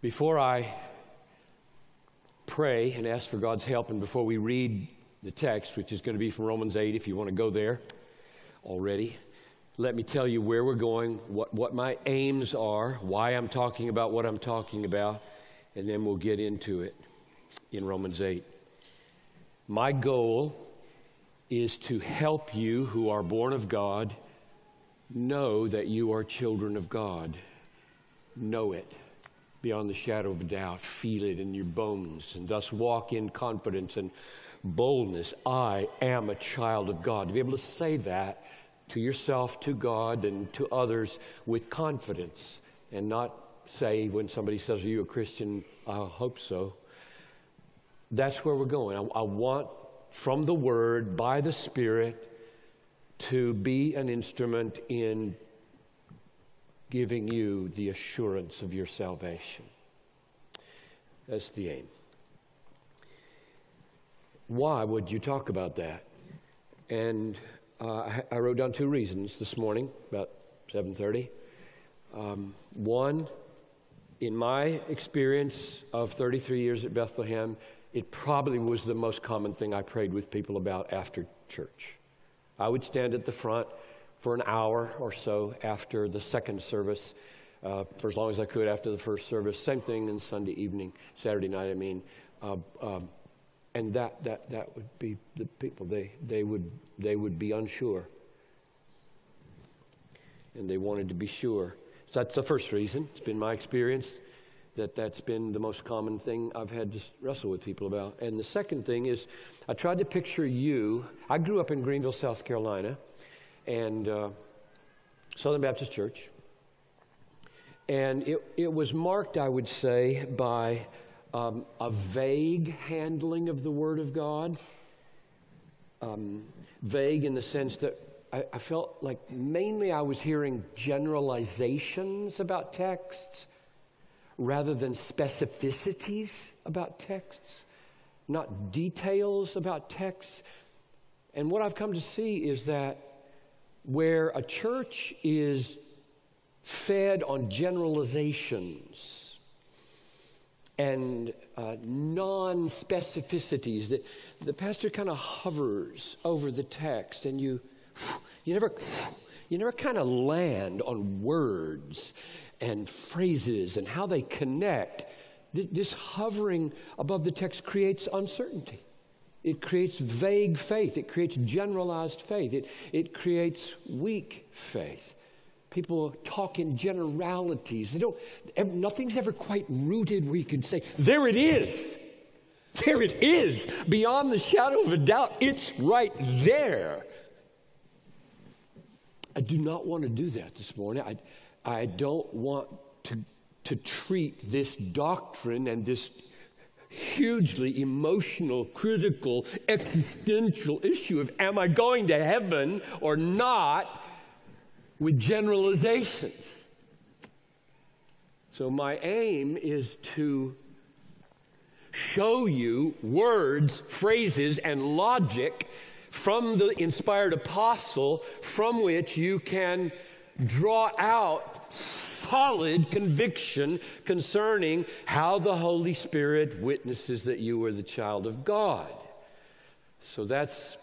Before I pray and ask for God's help, and before we read the text, which is going to be from Romans 8, if you want to go there already, let me tell you where we're going, what, what my aims are, why I'm talking about what I'm talking about, and then we'll get into it in Romans 8. My goal is to help you who are born of God know that you are children of God. Know it beyond the shadow of doubt. Feel it in your bones, and thus walk in confidence and boldness. I am a child of God. To be able to say that to yourself, to God, and to others with confidence, and not say when somebody says, Are you a Christian? I hope so. That's where we're going. I, I want from the Word, by the Spirit, to be an instrument in giving you the assurance of your salvation. That's the aim. Why would you talk about that? And uh, I, wrote down two reasons this morning, about 7:30. Um, one, in my experience of 33 years at Bethlehem, it probably was the most common thing I prayed with people about after church. I would stand at the front for an hour or so after the second service, uh, for as long as I could after the first service. Same thing in Sunday evening, Saturday night, I mean. Uh, um, and that, that, that would be the people, they, they, would, they would be unsure. And they wanted to be sure. So that's the first reason. It's been my experience that that's been the most common thing I've had to wrestle with people about. And the second thing is, I tried to picture you. I grew up in Greenville, South Carolina and uh, Southern Baptist Church. And it, it was marked, I would say, by um, a vague handling of the Word of God. Um, vague in the sense that I, I felt like mainly I was hearing generalizations about texts rather than specificities about texts, not details about texts. And what I've come to see is that where a church is fed on generalizations and uh, non specificities, the, the pastor kind of hovers over the text and you, you never, you never kind of land on words and phrases and how they connect. This hovering above the text creates uncertainty. It creates vague faith. It creates generalized faith. It, it creates weak faith. People talk in generalities. They don't, nothing's ever quite rooted where you can say, there it is. There it is. Beyond the shadow of a doubt, it's right there. I do not want to do that this morning. I, I don't want to, to treat this doctrine and this hugely emotional, critical, existential issue of am I going to heaven or not with generalizations. So, my aim is to show you words, phrases, and logic from the inspired apostle from which you can draw out solid conviction concerning how the Holy Spirit witnesses that you are the child of God. So that's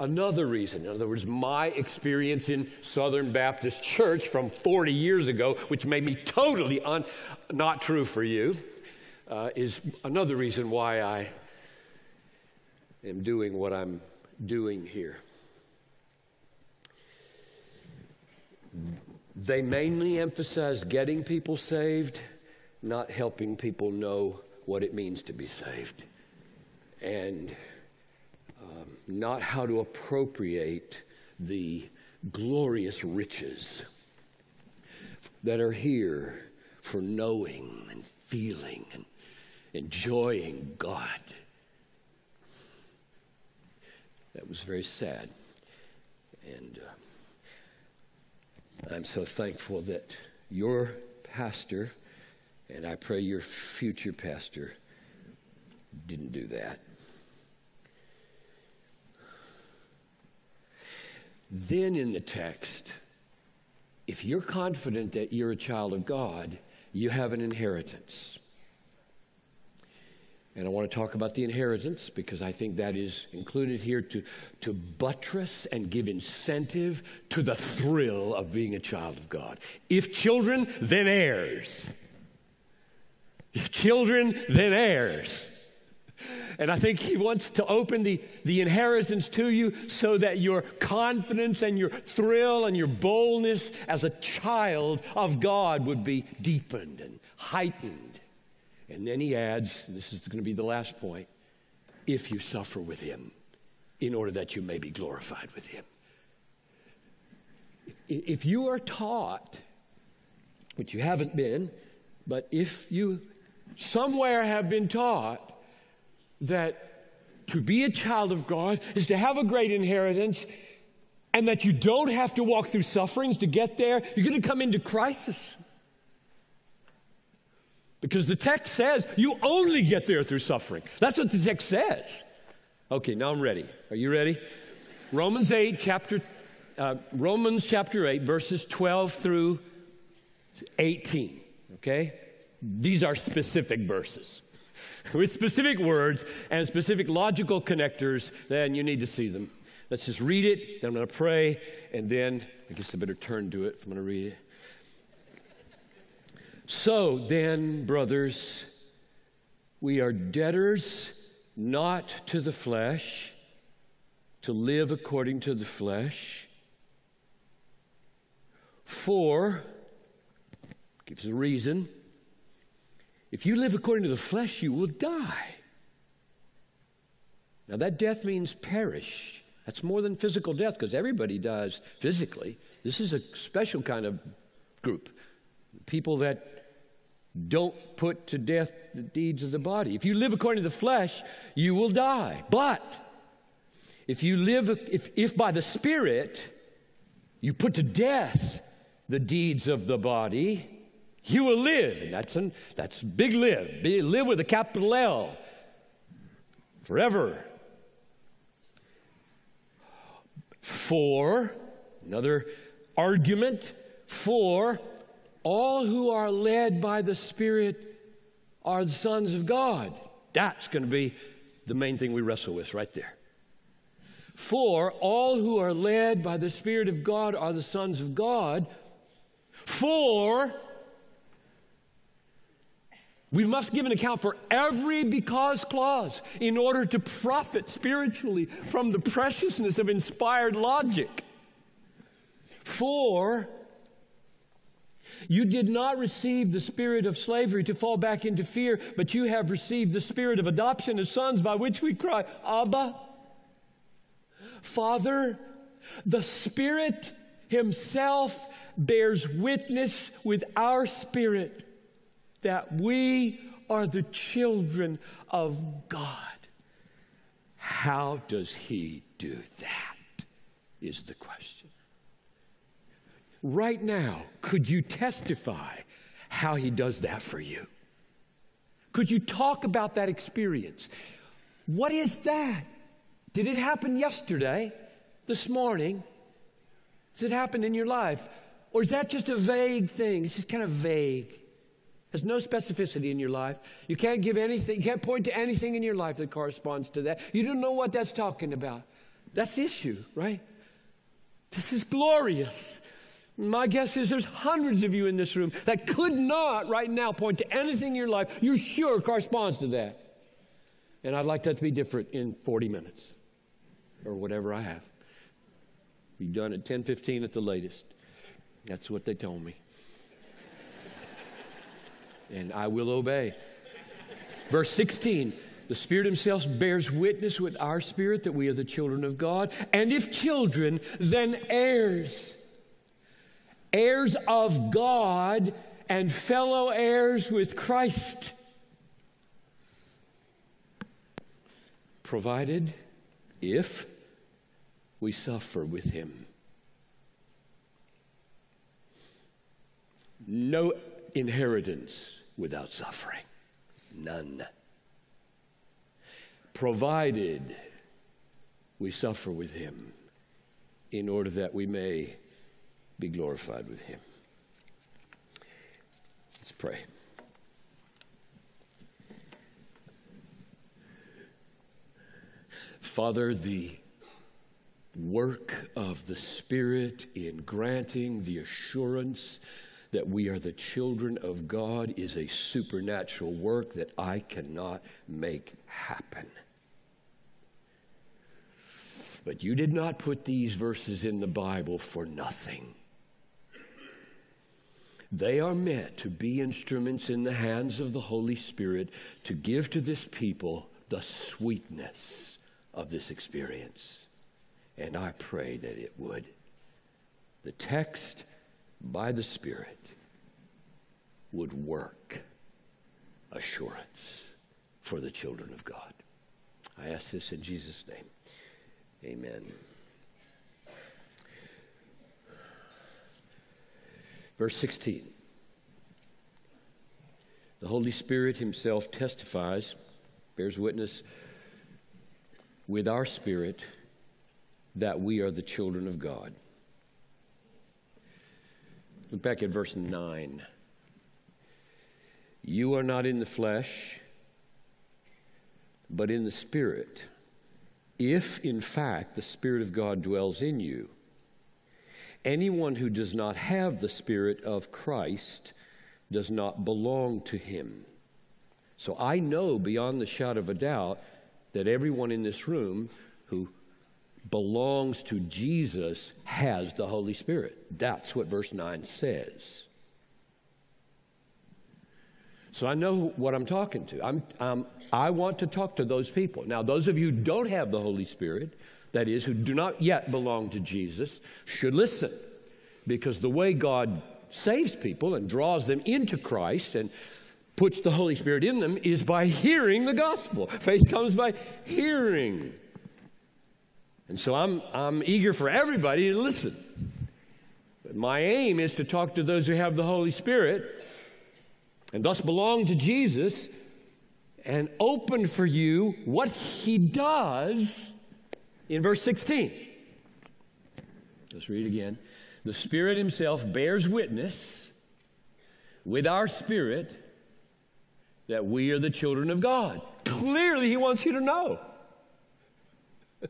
another reason. In other words, my experience in Southern Baptist Church from 40 years ago, which made me totally un- not true for you, uh, is another reason why I am doing what I'm doing here. They mainly emphasize getting people saved, not helping people know what it means to be saved, and um, not how to appropriate the glorious riches that are here for knowing and feeling and enjoying God. That was very sad. And uh, I'm so thankful that your pastor, and I pray your future pastor, didn't do that. Then in the text, if you're confident that you're a child of God you have an inheritance. And I want to talk about the inheritance because I think that is included here to, to buttress and give incentive to the thrill of being a child of God. If children, then heirs. If children, then heirs. And I think he wants to open the, the inheritance to you so that your confidence and your thrill and your boldness as a child of God would be deepened and heightened. And then he adds, this is going to be the last point, if you suffer with him, in order that you may be glorified with him. If you are taught, which you haven't been, but if you somewhere have been taught that to be a child of God is to have a great inheritance and that you don't have to walk through sufferings to get there. You're going to come into crisis. Because the text says you only get there through suffering. That's what the text says. Okay, now I'm ready. Are you ready? Romans 8, chapter, uh, Romans chapter 8, verses 12 through 18. Okay? These are specific verses with specific words and specific logical connectors, then you need to see them. Let's just read it, then I'm going to pray, and then I guess I better turn to it if I'm going to read it. So then, brothers, we are debtors not to the flesh, to live according to the flesh. For, gives a reason, if you live according to the flesh, you will die. Now, that death means perish. That's more than physical death because everybody dies physically. This is a special kind of group people that don't put to death the deeds of the body. If you live according to the flesh, you will die. But if you live, if, if by the Spirit you put to death the deeds of the body, you will live. And that's, an, that's big live. Be, live with a capital L. Forever. For, another argument, for all who are led by the Spirit are the sons of God. That's going to be the main thing we wrestle with right there. For all who are led by the Spirit of God are the sons of God. For we must give an account for every because clause in order to profit spiritually from the preciousness of inspired logic. For you did not receive the spirit of slavery to fall back into fear, but you have received the spirit of adoption as sons by which we cry, Abba, Father. The Spirit Himself bears witness with our spirit that we are the children of God. How does he do that? Is the question. Right now, could you testify how he does that for you? Could you talk about that experience? What is that? Did it happen yesterday, this morning? Does it happened in your life? Or is that just a vague thing? It's just kind of vague. There's no specificity in your life. You can't give anything, you can't point to anything in your life that corresponds to that. You don't know what that's talking about. That's the issue, right? This is glorious. My guess is there's hundreds of you in this room that could not right now point to anything in your life you sure corresponds to that. And I'd like that to be different in 40 minutes or whatever I have. Be done at 10:15 at the latest. That's what they told me and I will obey. Verse 16 the Spirit Himself bears witness with our spirit that we are the children of God. And if children, then heirs. Heirs of God and fellow heirs with Christ. Provided if we suffer with Him. No inheritance without suffering. None. Provided we suffer with him in order that we may be glorified with him. Let's pray. Father, the work of the Spirit in granting the assurance that we are the children of God is a supernatural work that I cannot make happen. But you did not put these verses in the Bible for nothing. They are meant to be instruments in the hands of the Holy Spirit to give to this people the sweetness of this experience. And I pray that it would. The text by the Spirit would work assurance for the children of God. I ask this in Jesus' name. Amen. Verse 16. The Holy Spirit Himself testifies, bears witness with our spirit that we are the children of God. Look back at verse 9. You are not in the flesh, but in the Spirit, if in fact the Spirit of God dwells in you. Anyone who does not have the Spirit of Christ does not belong to him. So I know beyond the shadow of a doubt that everyone in this room who belongs to Jesus has the Holy Spirit. That's what verse 9 says. So I know what I'm talking to. I'm, um, I want to talk to those people. Now, those of you who don't have the Holy Spirit, that is, who do not yet belong to Jesus, should listen. Because the way God saves people and draws them into Christ and puts the Holy Spirit in them is by hearing the gospel. Faith comes by hearing. And so I'm, I'm eager for everybody to listen. But my aim is to talk to those who have the Holy Spirit and thus belong to Jesus and open for you what he does in verse 16. Let's read again. The Spirit Himself bears witness with our spirit that we are the children of God. Clearly, He wants you to know.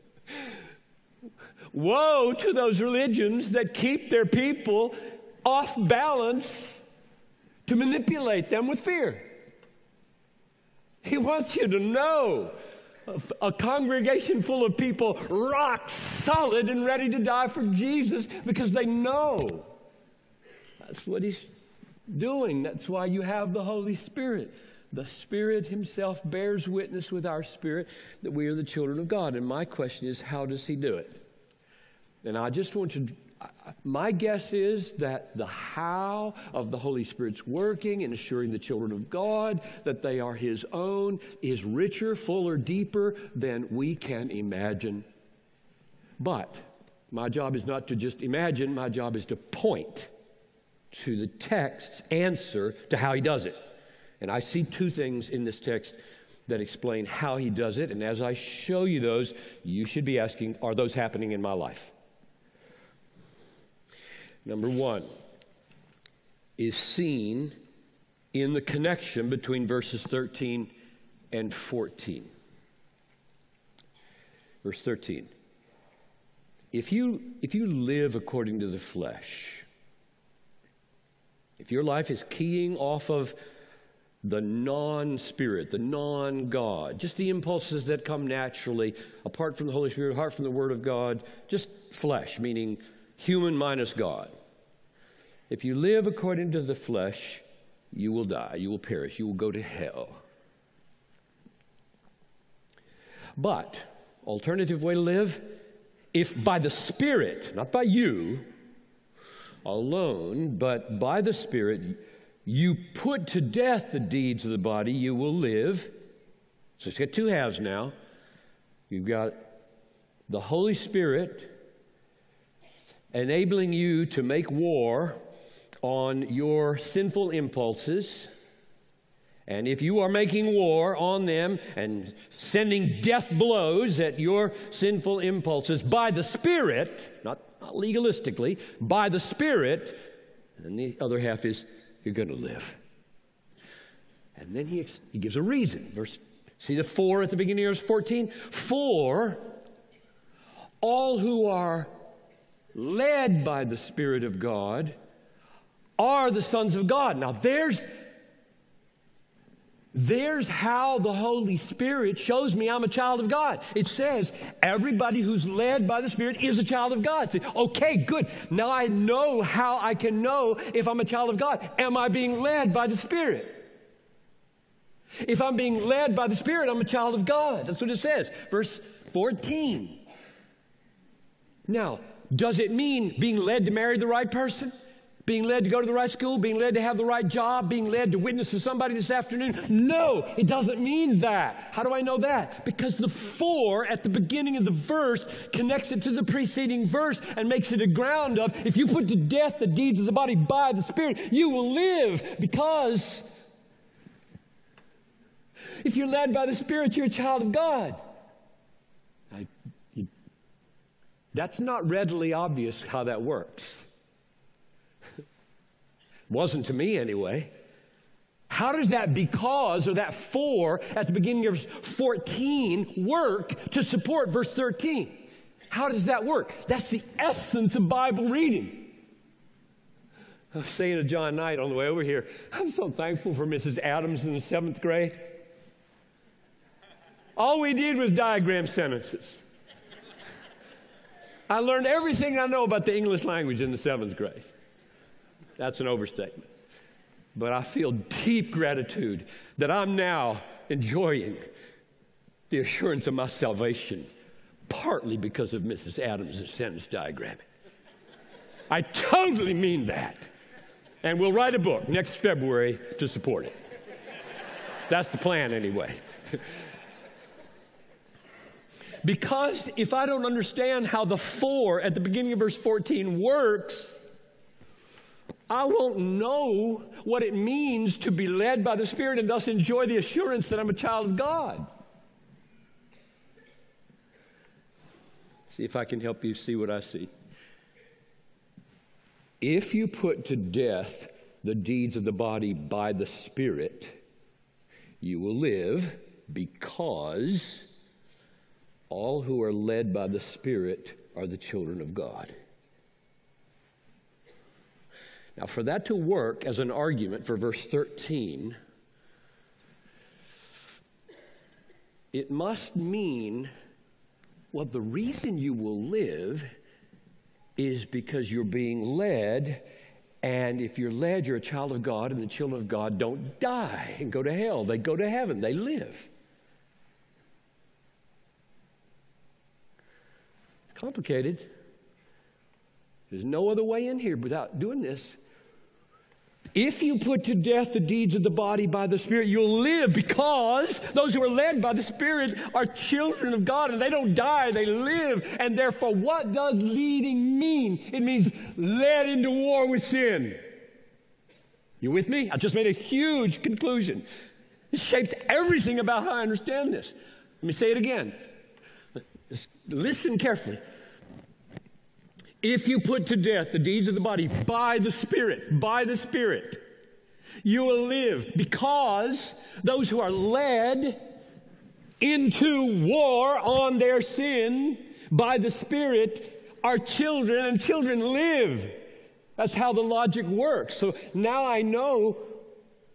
Woe to those religions that keep their people off balance to manipulate them with fear. He wants you to know a congregation full of people rock solid and ready to die for Jesus because they know. That's what he's doing. That's why you have the Holy Spirit. The Spirit Himself bears witness with our spirit that we are the children of God. And my question is, how does He do it? And I just want to, my guess is that the how of the Holy Spirit's working and assuring the children of God that they are His own is richer, fuller, deeper than we can imagine. But my job is not to just imagine, my job is to point to the text's answer to how He does it. And I see two things in this text that explain how he does it. And as I show you those, you should be asking, are those happening in my life? Number one is seen in the connection between verses 13 and 14. Verse 13. If you, if you live according to the flesh, if your life is keying off of the non spirit, the non God, just the impulses that come naturally apart from the Holy Spirit, apart from the Word of God, just flesh, meaning human minus God. If you live according to the flesh, you will die, you will perish, you will go to hell. But, alternative way to live, if by the Spirit, not by you alone, but by the Spirit, you put to death the deeds of the body, you will live. So it's got two halves now. You've got the Holy Spirit enabling you to make war on your sinful impulses. And if you are making war on them and sending death blows at your sinful impulses by the Spirit, not, not legalistically, by the Spirit, and the other half is you're going to live. And then he, he gives a reason. Verse, see the for at the beginning of verse 14? For all who are led by the Spirit of God are the sons of God. Now there's there's how the Holy Spirit shows me I'm a child of God. It says, everybody who's led by the Spirit is a child of God. Say, okay, good. Now I know how I can know if I'm a child of God. Am I being led by the Spirit? If I'm being led by the Spirit, I'm a child of God. That's what it says. Verse 14. Now, does it mean being led to marry the right person? Being led to go to the right school, being led to have the right job, being led to witness to somebody this afternoon. No, it doesn't mean that. How do I know that? Because the for at the beginning of the verse connects it to the preceding verse and makes it a ground of if you put to death the deeds of the body by the Spirit, you will live because if you're led by the Spirit, you're a child of God. I, you, that's not readily obvious how that works. Wasn't to me anyway. How does that because or that for at the beginning of 14 work to support verse 13? How does that work? That's the essence of Bible reading. I was saying to John Knight on the way over here, I'm so thankful for Mrs. Adams in the seventh grade. All we did was diagram sentences. I learned everything I know about the English language in the seventh grade. That's an overstatement. But I feel deep gratitude that I'm now enjoying the assurance of my salvation, partly because of Mrs. Adams' sentence diagramming. I totally mean that. And we'll write a book next February to support it. That's the plan, anyway. Because if I don't understand how the for at the beginning of verse 14 works, I won't know what it means to be led by the Spirit and thus enjoy the assurance that I'm a child of God. See if I can help you see what I see. If you put to death the deeds of the body by the Spirit, you will live because all who are led by the Spirit are the children of God. Now, for that to work as an argument for verse 13, it must mean well, the reason you will live is because you're being led. And if you're led, you're a child of God, and the children of God don't die and go to hell. They go to heaven, they live. Complicated. There's no other way in here without doing this. If you put to death the deeds of the body by the Spirit, you'll live because those who are led by the Spirit are children of God and they don't die, they live. And therefore, what does leading mean? It means led into war with sin. You with me? I just made a huge conclusion. It shapes everything about how I understand this. Let me say it again. Just listen carefully. If you put to death the deeds of the body by the Spirit, by the Spirit, you will live because those who are led into war on their sin by the Spirit are children and children live. That's how the logic works. So now I know,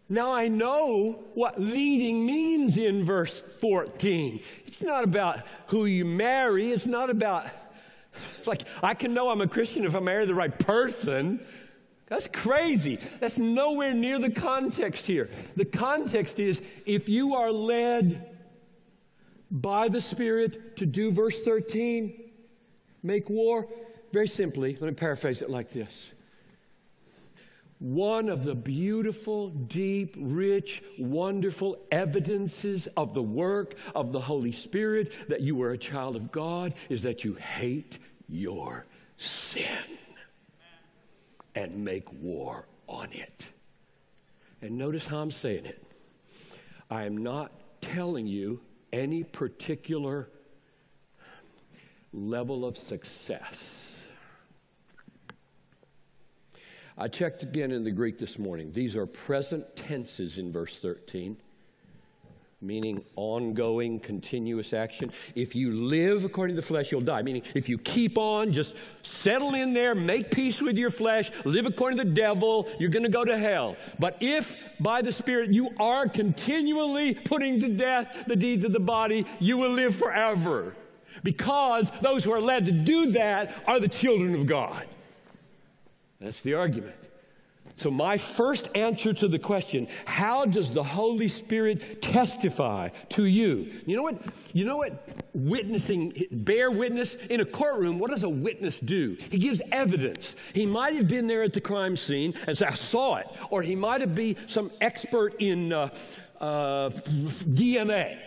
now I know what leading means in verse 14. It's not about who you marry, it's not about like, I can know I'm a Christian if I marry the right person. That's crazy. That's nowhere near the context here. The context is if you are led by the Spirit to do verse 13, make war, very simply, let me paraphrase it like this. One of the beautiful, deep, rich, wonderful evidences of the work of the Holy Spirit that you are a child of God is that you hate your sin and make war on it. And notice how I'm saying it. I am not telling you any particular level of success. I checked again in the Greek this morning. These are present tenses in verse 13 meaning ongoing, continuous action. If you live according to the flesh, you'll die. Meaning, if you keep on, just settle in there, make peace with your flesh, live according to the devil, you're going to go to hell. But if by the Spirit you are continually putting to death the deeds of the body, you will live forever. Because those who are led to do that are the children of God. That's the argument. So, my first answer to the question, how does the Holy Spirit testify to you? You know what? You know what witnessing, bear witness in a courtroom, what does a witness do? He gives evidence. He might have been there at the crime scene and I saw it. Or he might have been some expert in uh, uh, DNA.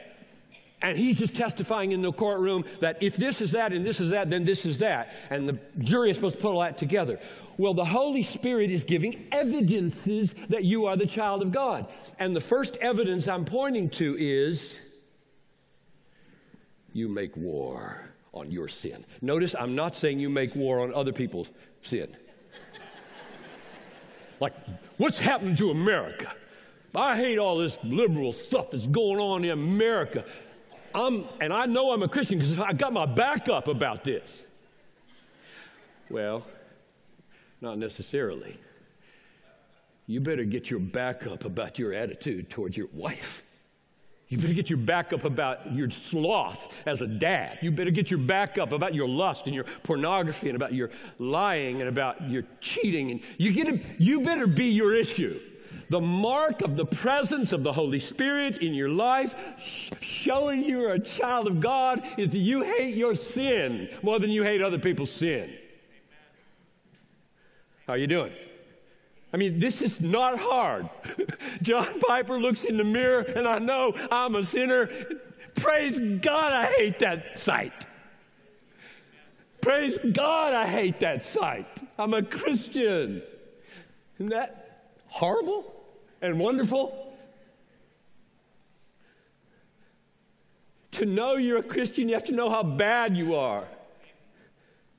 And he's just testifying in the courtroom that if this is that and this is that, then this is that. And the jury is supposed to put all that together. Well, the Holy Spirit is giving evidences that you are the child of God. And the first evidence I'm pointing to is you make war on your sin. Notice I'm not saying you make war on other people's sin. like, what's happened to America? I hate all this liberal stuff that's going on in America. I'm, and I know I'm a Christian because I got my back up about this. Well, not necessarily. You better get your back up about your attitude towards your wife. You better get your back up about your sloth as a dad. You better get your back up about your lust and your pornography and about your lying and about your cheating. And you, get you better be your issue. The mark of the presence of the Holy Spirit in your life, showing you're a child of God, is that you hate your sin more than you hate other people's sin. How are you doing? I mean, this is not hard. John Piper looks in the mirror, and I know I'm a sinner. Praise God, I hate that sight. Praise God, I hate that sight. I'm a Christian. Isn't that horrible and wonderful? To know you're a Christian, you have to know how bad you are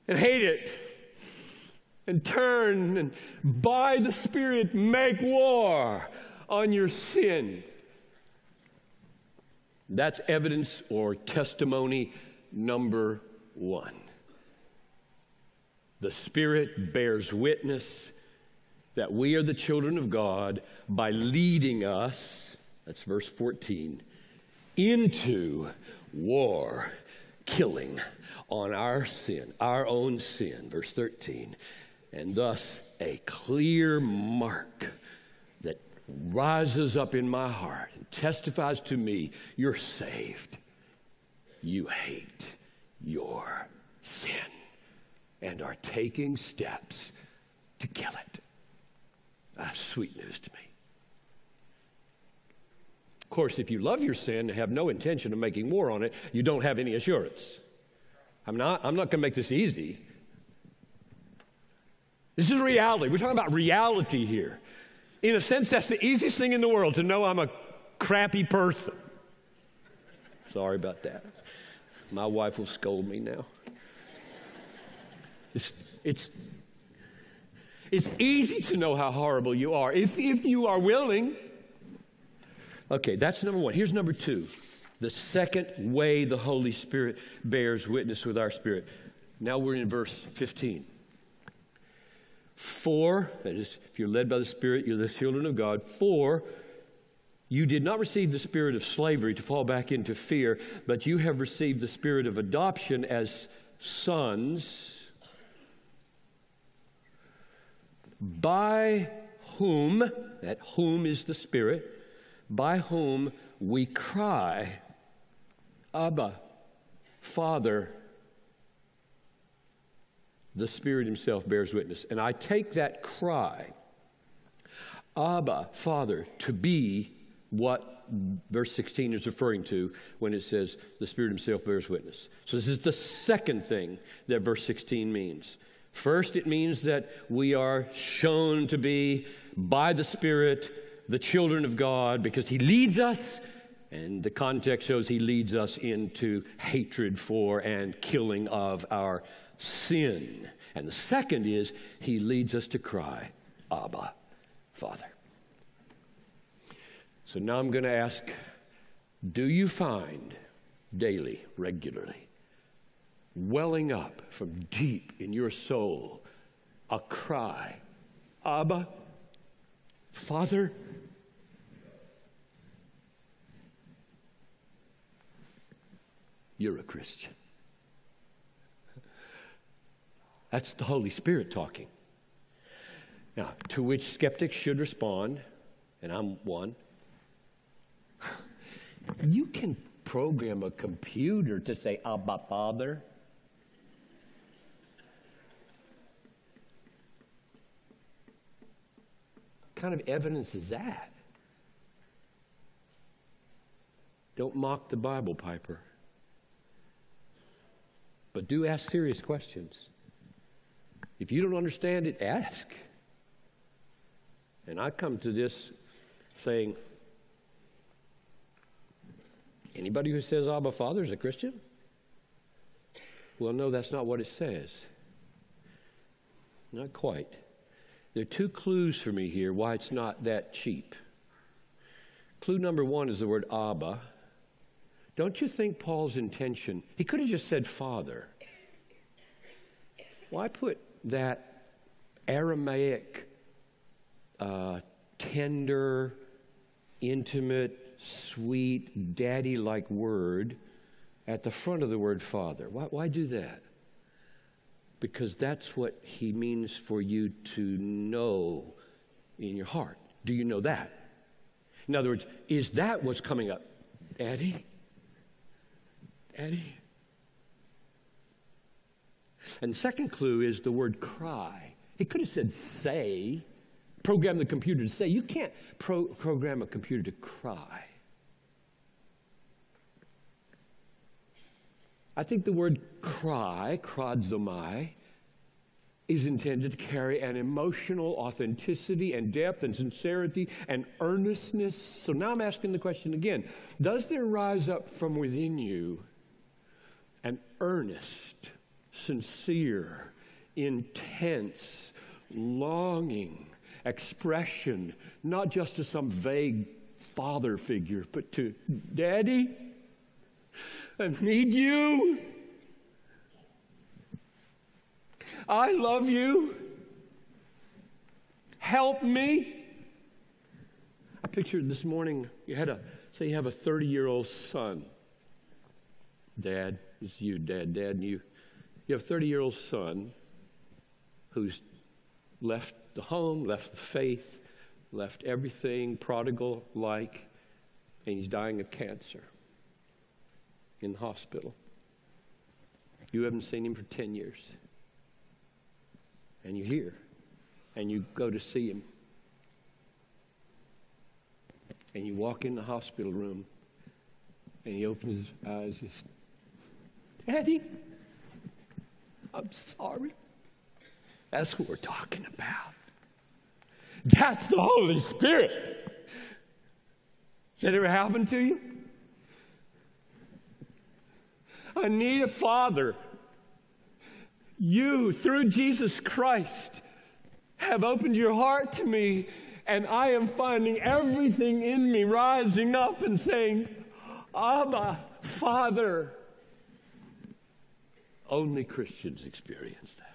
and hate it and turn and by the Spirit make war on your sin. That's evidence or testimony number one. The Spirit bears witness that we are the children of God by leading us, that's verse 14, into war, killing on our sin, our own sin, verse 13, and thus a clear mark that rises up in my heart and testifies to me you're saved. You hate your sin and are taking steps to kill it. That's sweet news to me. Of course, if you love your sin and have no intention of making war on it, you don't have any assurance. I'm not, I'm not going to make this easy. This is reality. We're talking about reality here. In a sense, that's the easiest thing in the world to know I'm a crappy person. Sorry about that. My wife will scold me now. It's, it's, it's easy to know how horrible you are if, if you are willing. Okay, that's number one. Here's number two the second way the Holy Spirit bears witness with our spirit. Now we're in verse 15. For, that is, if you're led by the Spirit, you're the children of God. For, you did not receive the spirit of slavery to fall back into fear, but you have received the spirit of adoption as sons, by whom, that whom is the Spirit, by whom we cry, Abba, Father the Spirit Himself bears witness. And I take that cry, Abba, Father, to be what verse 16 is referring to when it says the Spirit Himself bears witness. So, this is the second thing that verse 16 means. First, it means that we are shown to be by the Spirit the children of God because He leads us, and the context shows He leads us into hatred for and killing of our sin. And the second is he leads us to cry, Abba, Father. So now I'm going to ask do you find daily, regularly, welling up from deep in your soul a cry, Abba, Father? You're a Christian. That's the Holy Spirit talking. Now, to which skeptics should respond, and I'm one. You can program a computer to say, Abba, Father. Kind of evidence is that? Don't mock the Bible, Piper. But do ask serious questions. If you don't understand it, ask. And I come to this saying, anybody who says Abba Father is a Christian? Well, no, that's not what it says. Not quite. There are two clues for me here why it's not that cheap. Clue number one is the word Abba. Don't you think Paul's intention, he could have just said Father. Why put that Aramaic, uh, tender, intimate, sweet, daddy like word at the front of the word Father? Why, why do that? Because that's what he means for you to know in your heart. Do you know that? In other words, is that what's coming up? Daddy? Daddy? And the second clue is the word cry. He could have said say, program the computer to say. You can't pro- program a computer to cry. I think the word cry, krodzomai, is intended to carry an emotional authenticity and depth and sincerity and earnestness. So now I'm asking the question again Does there rise up from within you an earnest, sincere, intense, longing expression, not just to some vague father figure, but to daddy? I need you. I love you. Help me. I pictured this morning you had a, say, you have a 30 year old son. Dad, it's you, Dad, Dad, and you. You have a 30 year old son who's left the home, left the faith, left everything prodigal like, and he's dying of cancer in the hospital. You haven't seen him for 10 years. And you hear, and you go to see him. And you walk in the hospital room, and he opens his eyes and says, Daddy, I'm sorry. That's what we're talking about. That's the Holy Spirit. Has that ever happened to you? I need a father. You, through Jesus Christ, have opened your heart to me, and I am finding everything in me rising up and saying, Abba, Father. Only Christians experience that.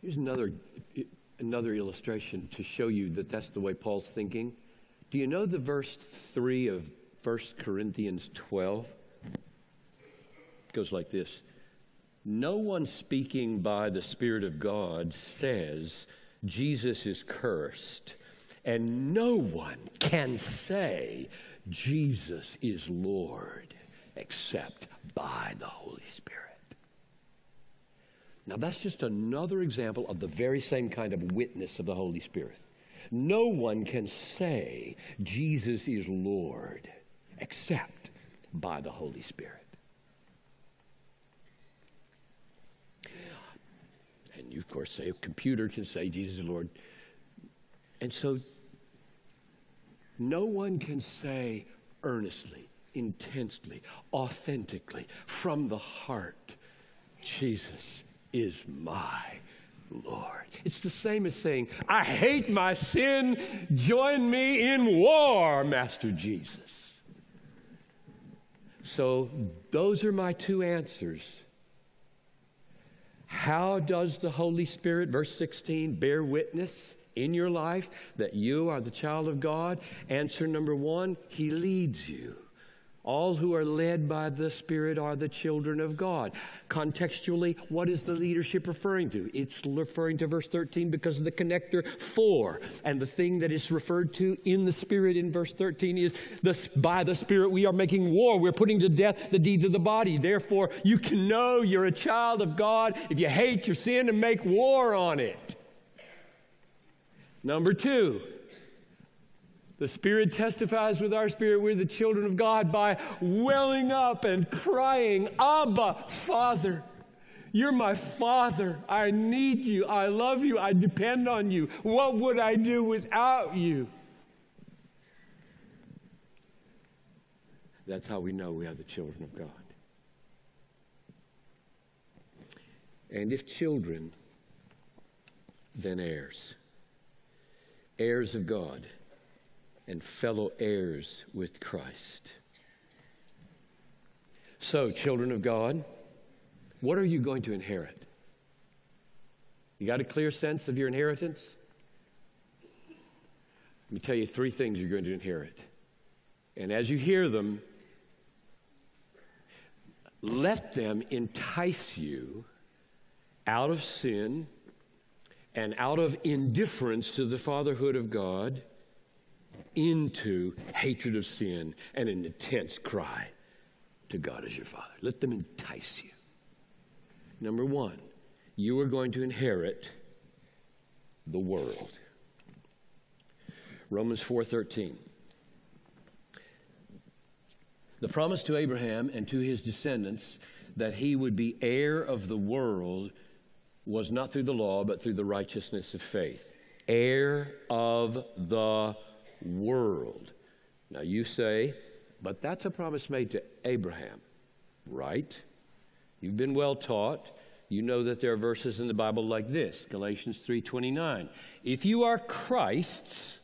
Here's another, another illustration to show you that that's the way Paul's thinking. Do you know the verse 3 of 1 Corinthians 12? It goes like this No one speaking by the Spirit of God says Jesus is cursed, and no one can say Jesus is Lord except by the Holy Spirit. Now, that's just another example of the very same kind of witness of the Holy Spirit. No one can say Jesus is Lord except by the Holy Spirit. And you, of course, say a computer can say Jesus is Lord. And so no one can say earnestly, intensely, authentically, from the heart, Jesus is my Lord. It's the same as saying, I hate my sin. Join me in war, Master Jesus. So, those are my two answers. How does the Holy Spirit, verse 16, bear witness in your life that you are the child of God? Answer number one, He leads you. All who are led by the Spirit are the children of God. Contextually, what is the leadership referring to? It's referring to verse 13 because of the connector for. And the thing that is referred to in the Spirit in verse 13 is the, by the Spirit we are making war. We're putting to death the deeds of the body. Therefore, you can know you're a child of God if you hate your sin and make war on it. Number two, the Spirit testifies with our spirit we're the children of God by welling up and crying, Abba, Father. You're my Father. I need you. I love you. I depend on you. What would I do without you? That's how we know we are the children of God. And if children, then heirs. Heirs of God and fellow heirs with Christ. So, children of God, what are you going to inherit? You got a clear sense of your inheritance? Let me tell you three things you're going to inherit. And as you hear them, let them entice you out of sin and out of indifference to the fatherhood of God into hatred of sin and an intense cry to God as your Father. Let them entice you. Number one, you are going to inherit the world. Romans 4:13. The promise to Abraham and to his descendants that he would be heir of the world was not through the law, but through the righteousness of faith. Heir of the world. Now you say, but that's a promise made to Abraham, right? You've been well taught. You know that there are verses in the Bible like this, Galatians 3:29. If you are Christ's,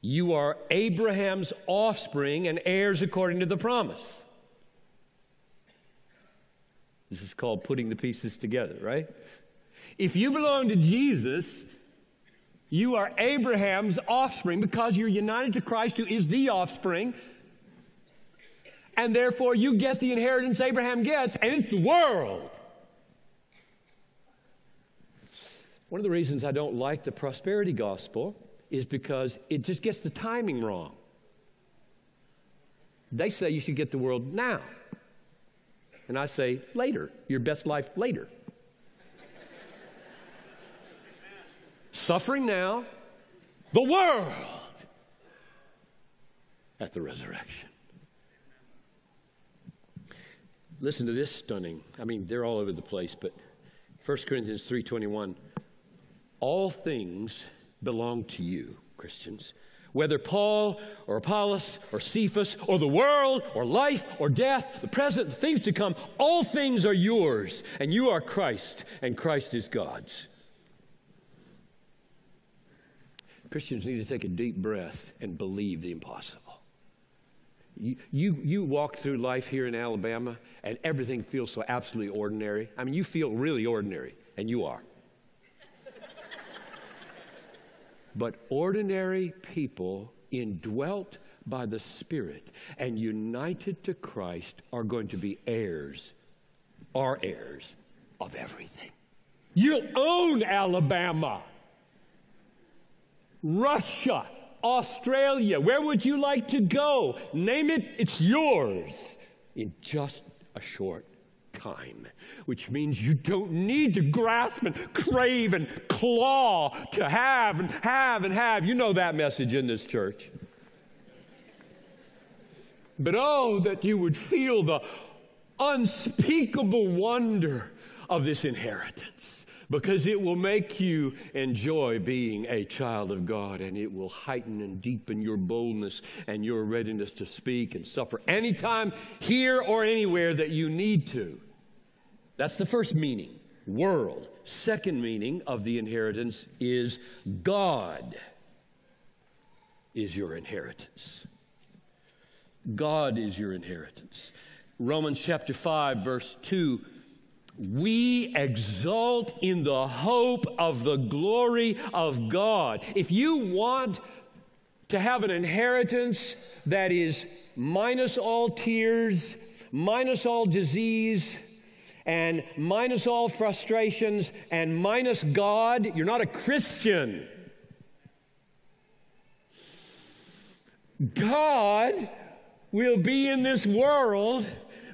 you are Abraham's offspring and heirs according to the promise. This is called putting the pieces together, right? If you belong to Jesus, you are Abraham's offspring because you're united to Christ, who is the offspring. And therefore, you get the inheritance Abraham gets, and it's the world. One of the reasons I don't like the prosperity gospel is because it just gets the timing wrong. They say you should get the world now. And I say later, your best life later. Suffering now, the world at the resurrection. Listen to this stunning. I mean, they're all over the place, but 1 Corinthians 3:21 All things belong to you, Christians. Whether Paul or Apollos or Cephas or the world or life or death, the present, the things to come, all things are yours, and you are Christ, and Christ is God's. Christians need to take a deep breath and believe the impossible. You, you, you walk through life here in Alabama and everything feels so absolutely ordinary. I mean, you feel really ordinary, and you are. but ordinary people indwelt by the Spirit and united to Christ are going to be heirs, are heirs of everything. You'll own Alabama. Russia, Australia, where would you like to go? Name it, it's yours in just a short time, which means you don't need to grasp and crave and claw to have and have and have. You know that message in this church. But oh, that you would feel the unspeakable wonder of this inheritance because it will make you enjoy being a child of God and it will heighten and deepen your boldness and your readiness to speak and suffer anytime, here or anywhere that you need to. That's the first meaning. world. Second meaning of the inheritance is God is your inheritance. God is your inheritance. Romans chapter 5, verse 2 we exult in the hope of the glory of God. If you want to have an inheritance that is minus all tears, minus all disease, and minus all frustrations, and minus God, you're not a Christian. God will be in this world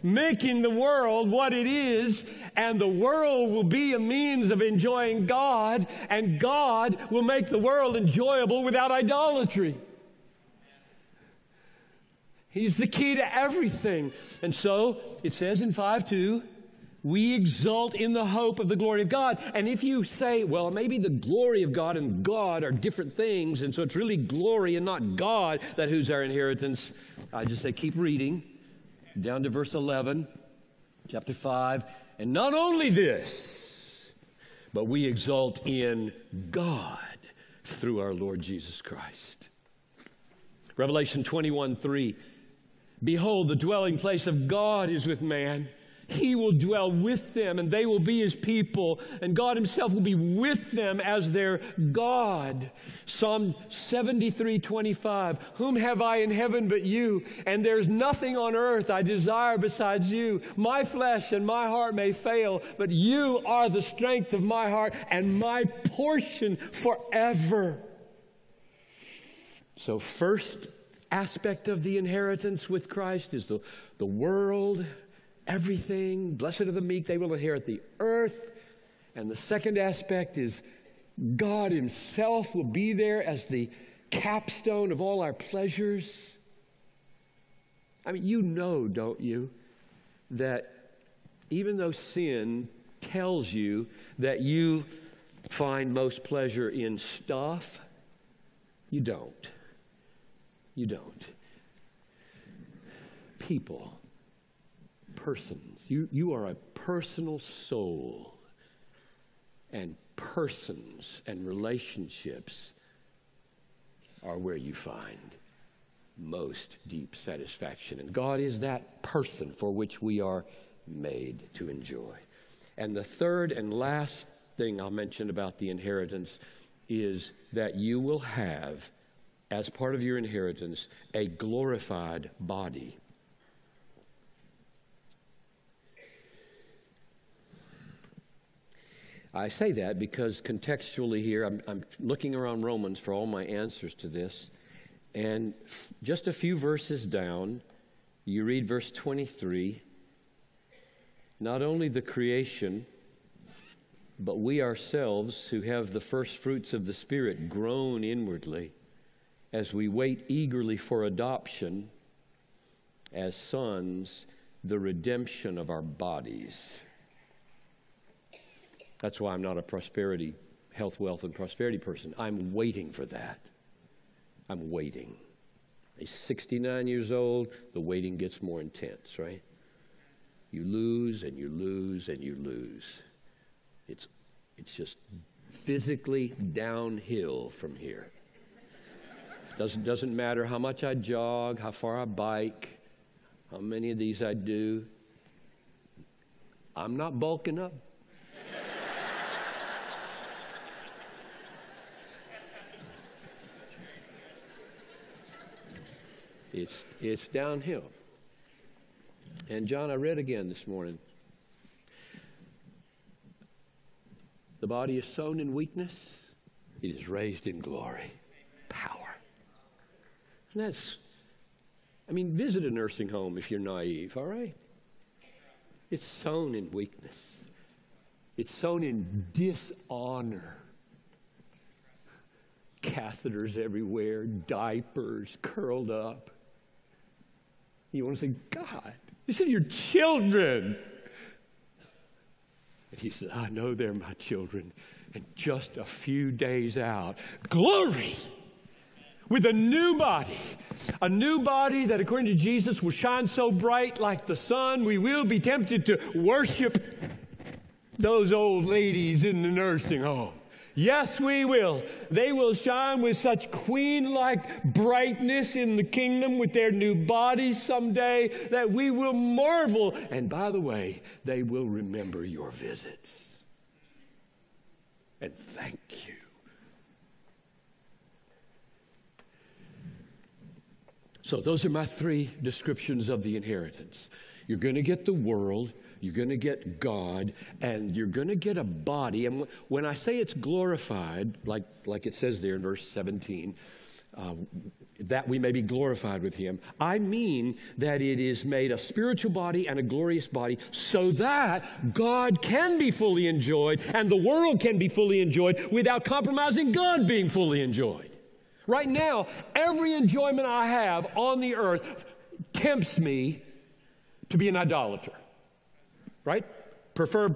making the world what it is, and the world will be a means of enjoying God, and God will make the world enjoyable without idolatry. He's the key to everything. And so it says in 5 2, we exult in the hope of the glory of God. And if you say, well, maybe the glory of God and God are different things, and so it's really glory and not God that who's our inheritance, I just say keep reading down to verse 11, chapter 5. And not only this, but we exult in God through our Lord Jesus Christ. Revelation 21 3. Behold, the dwelling place of God is with man he will dwell with them and they will be his people, and God himself will be with them as their God. Psalm 73 25. Whom have I in heaven but you? And there's nothing on earth I desire besides you. My flesh and my heart may fail, but you are the strength of my heart and my portion forever. So, first aspect of the inheritance with Christ is the, the world everything. Blessed are the meek, they will inherit the earth. And the second aspect is God Himself will be there as the capstone of all our pleasures. I mean, you know, don't you, that even though sin tells you that you find most pleasure in stuff, you don't. You don't. People persons. You, you are a personal soul. And persons and relationships are where you find most deep satisfaction. And God is that person for which we are made to enjoy. And the third and last thing I'll mention about the inheritance is that you will have, as part of your inheritance, a glorified body. I say that because contextually here, I'm, I'm, looking around Romans for all my answers to this. And f- just a few verses down, you read verse 23. Not only the creation, but we ourselves who have the first fruits of the Spirit groan inwardly as we wait eagerly for adoption as sons, the redemption of our bodies. That's why I'm not a prosperity, health, wealth, and prosperity person. I'm waiting for that. I'm waiting. He's 69 years old, the waiting gets more intense, right? You lose and you lose and you lose. It's, it's just physically downhill from here. Doesn't, doesn't matter how much I jog, how far I bike, how many of these I do. I'm not bulking up. It's, it's downhill. And John, I read again this morning. The body is sown in weakness, it is raised in glory, power. And that's, I mean, visit a nursing home if you're naive, all right? It's sown in weakness, it's sown in dishonor. Catheters everywhere, diapers curled up. You want to say, God, these are your children. And he said, I know they're my children. And just a few days out, glory with a new body. A new body that, according to Jesus, will shine so bright like the sun, we will be tempted to worship those old ladies in the nursing home. Yes, we will. They will shine with such queen like brightness in the kingdom with their new bodies someday that we will marvel. And by the way, they will remember your visits. And thank you. So, those are my three descriptions of the inheritance. You're going to get the world, you're going to get God, and you're going to get a body. And when I say it's glorified, like, like it says there in verse 17, uh, that we may be glorified with him. I mean that it is made a spiritual body and a glorious body so that God can be fully enjoyed and the world can be fully enjoyed without compromising God being fully enjoyed. Right now, every enjoyment I have on the earth tempts me to be an idolater right? Prefer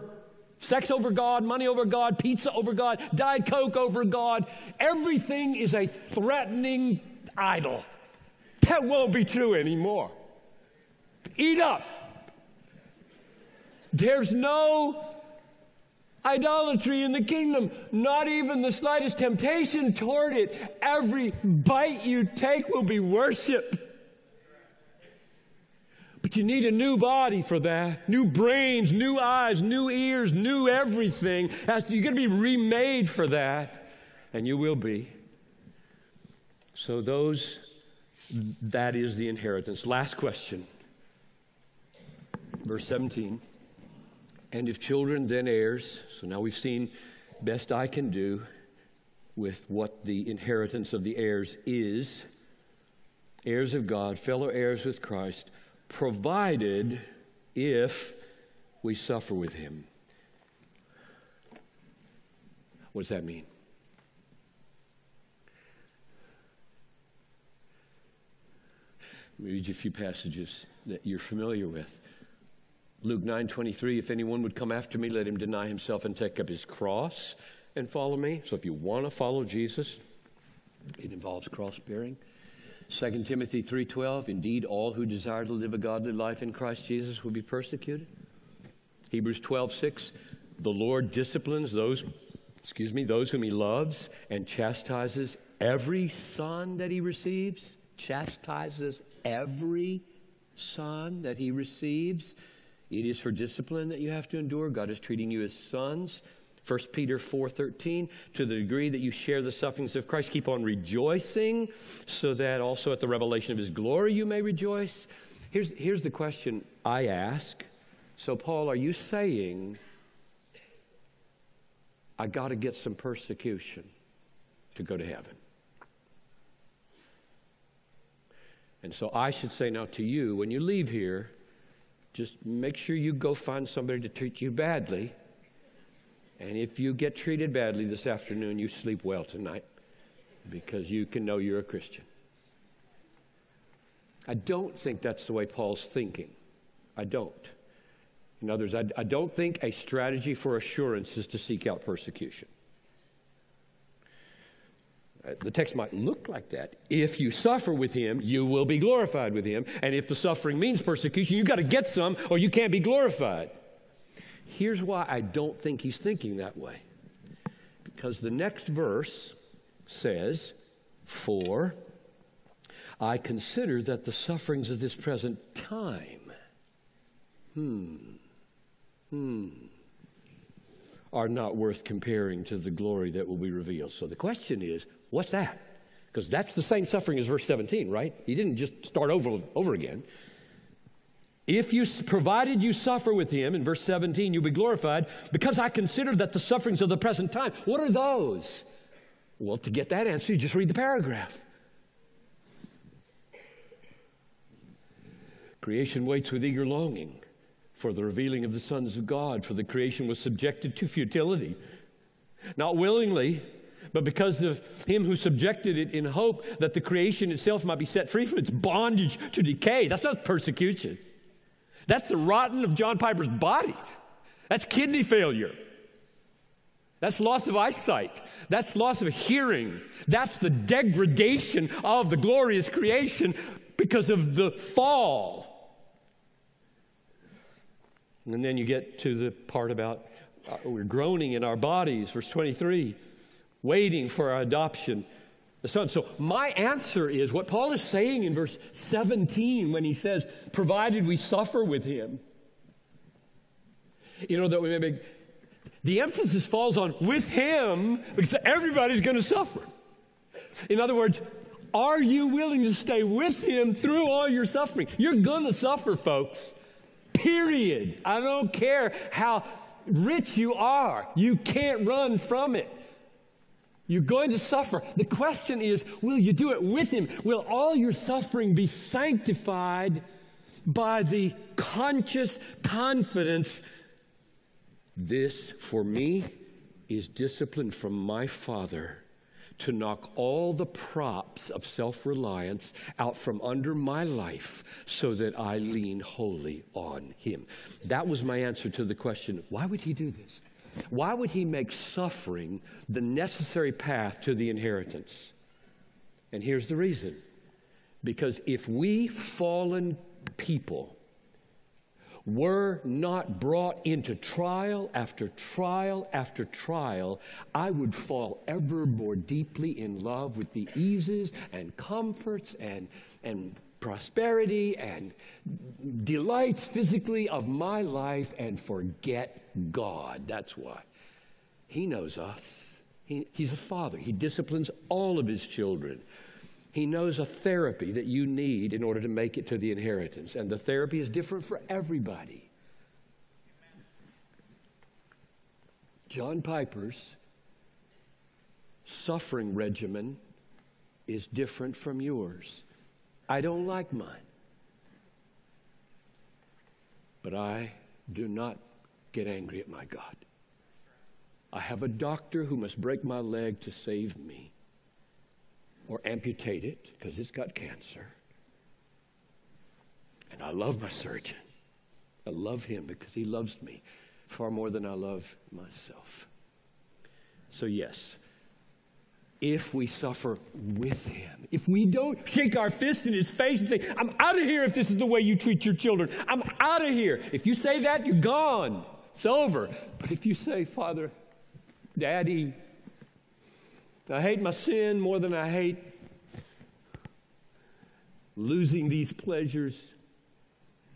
sex over God, money over God, pizza over God, Diet Coke over God. Everything is a threatening idol. That won't be true anymore. Eat up. There's no idolatry in the kingdom, not even the slightest temptation toward it. Every bite you take will be worship. But you need a new body for that. New brains, new eyes, new ears, new everything. You're going to be remade for that. And you will be. So, those, that is the inheritance. Last question. Verse 17. And if children, then heirs. So now we've seen best I can do with what the inheritance of the heirs is. Heirs of God, fellow heirs with Christ provided if we suffer with him. What does that mean? Read you a few passages that you're familiar with. Luke 9:23 if anyone would come after me let him deny himself and take up his cross and follow me. So if you want to follow Jesus, it involves cross bearing. 2 Timothy 3:12 Indeed all who desire to live a godly life in Christ Jesus will be persecuted. Hebrews 12:6 The Lord disciplines those excuse me those whom he loves and chastises every son that he receives chastises every son that he receives. It is for discipline that you have to endure. God is treating you as sons. 1 Peter 4:13 to the degree that you share the sufferings of Christ keep on rejoicing so that also at the revelation of his glory you may rejoice. Here's here's the question I ask. So Paul, are you saying I got to get some persecution to go to heaven? And so I should say now to you when you leave here just make sure you go find somebody to treat you badly and if you get treated badly this afternoon, you sleep well tonight because you can know you're a Christian. I don't think that's the way Paul's thinking. I don't. In other words, I, I don't think a strategy for assurance is to seek out persecution. Uh, the text might look like that. If you suffer with him, you will be glorified with him. And if the suffering means persecution, you've got to get some or you can't be glorified. Here's why I don't think he's thinking that way. Because the next verse says, For I consider that the sufferings of this present time, hmm, hmm, are not worth comparing to the glory that will be revealed. So the question is, what's that? Because that's the same suffering as verse 17, right? He didn't just start over, over again. If you, provided you suffer with him, in verse 17, you'll be glorified, because I consider that the sufferings of the present time, what are those? Well, to get that answer, you just read the paragraph. Creation waits with eager longing for the revealing of the sons of God, for the creation was subjected to futility. Not willingly, but because of him who subjected it in hope that the creation itself might be set free from its bondage to decay. That's not persecution. That's the rotten of John Piper's body. That's kidney failure. That's loss of eyesight. That's loss of hearing. That's the degradation of the glorious creation because of the fall. And then you get to the part about uh, we're groaning in our bodies, verse 23, waiting for our adoption. The son. So, my answer is what Paul is saying in verse 17 when he says, provided we suffer with him. You know, that we may be, the emphasis falls on with him because everybody's going to suffer. In other words, are you willing to stay with him through all your suffering? You're going to suffer, folks. Period. I don't care how rich you are, you can't run from it. You're going to suffer. The question is will you do it with Him? Will all your suffering be sanctified by the conscious confidence? This, for me, is discipline from my Father to knock all the props of self reliance out from under my life so that I lean wholly on Him. That was my answer to the question why would He do this? Why would He make suffering the necessary path to the inheritance? And here's the reason because if we fallen people were not brought into trial after trial after trial, I would fall ever more deeply in love with the eases and comforts and, and prosperity and delights physically of my life and forget God. That's why. He knows us. He, he's a father. He disciplines all of his children. He knows a therapy that you need in order to make it to the inheritance. And the therapy is different for everybody. John Piper's suffering regimen is different from yours. I don't like mine. But I do not get angry at my God. I have a doctor who must break my leg to save me or amputate it because it's got cancer. And I love my surgeon. I love him because he loves me far more than I love myself. So, yes, if we suffer with him, if we don't shake our fist in his face and say, I'm out of here if this is the way you treat your children, I'm out of here. If you say that, you're gone. It's over. But if you say, Father, Daddy, I hate my sin more than I hate losing these pleasures.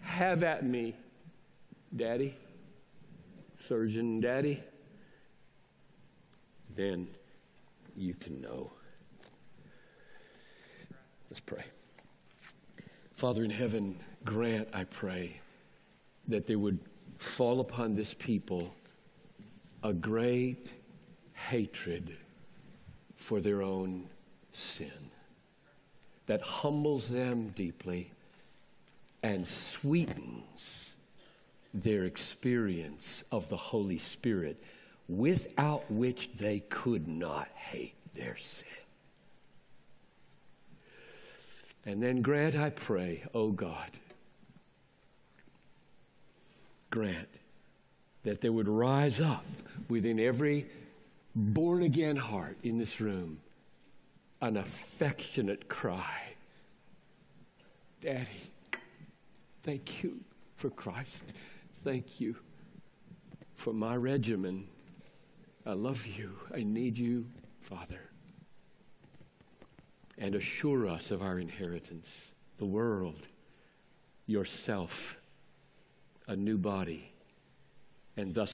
Have at me, Daddy, surgeon, Daddy. Then you can know. Let's pray. Father in heaven, grant, I pray, that there would fall upon this people a great hatred for their own sin that humbles them deeply and sweetens their experience of the Holy Spirit, without which they could not hate their sin. And then grant, I pray, oh God, grant that there would rise up within every born again heart in this room an affectionate cry Daddy, thank you for Christ. Thank you for my regimen. I love you. I need you, Father. And assure us of our inheritance the world, yourself, a new body, and thus.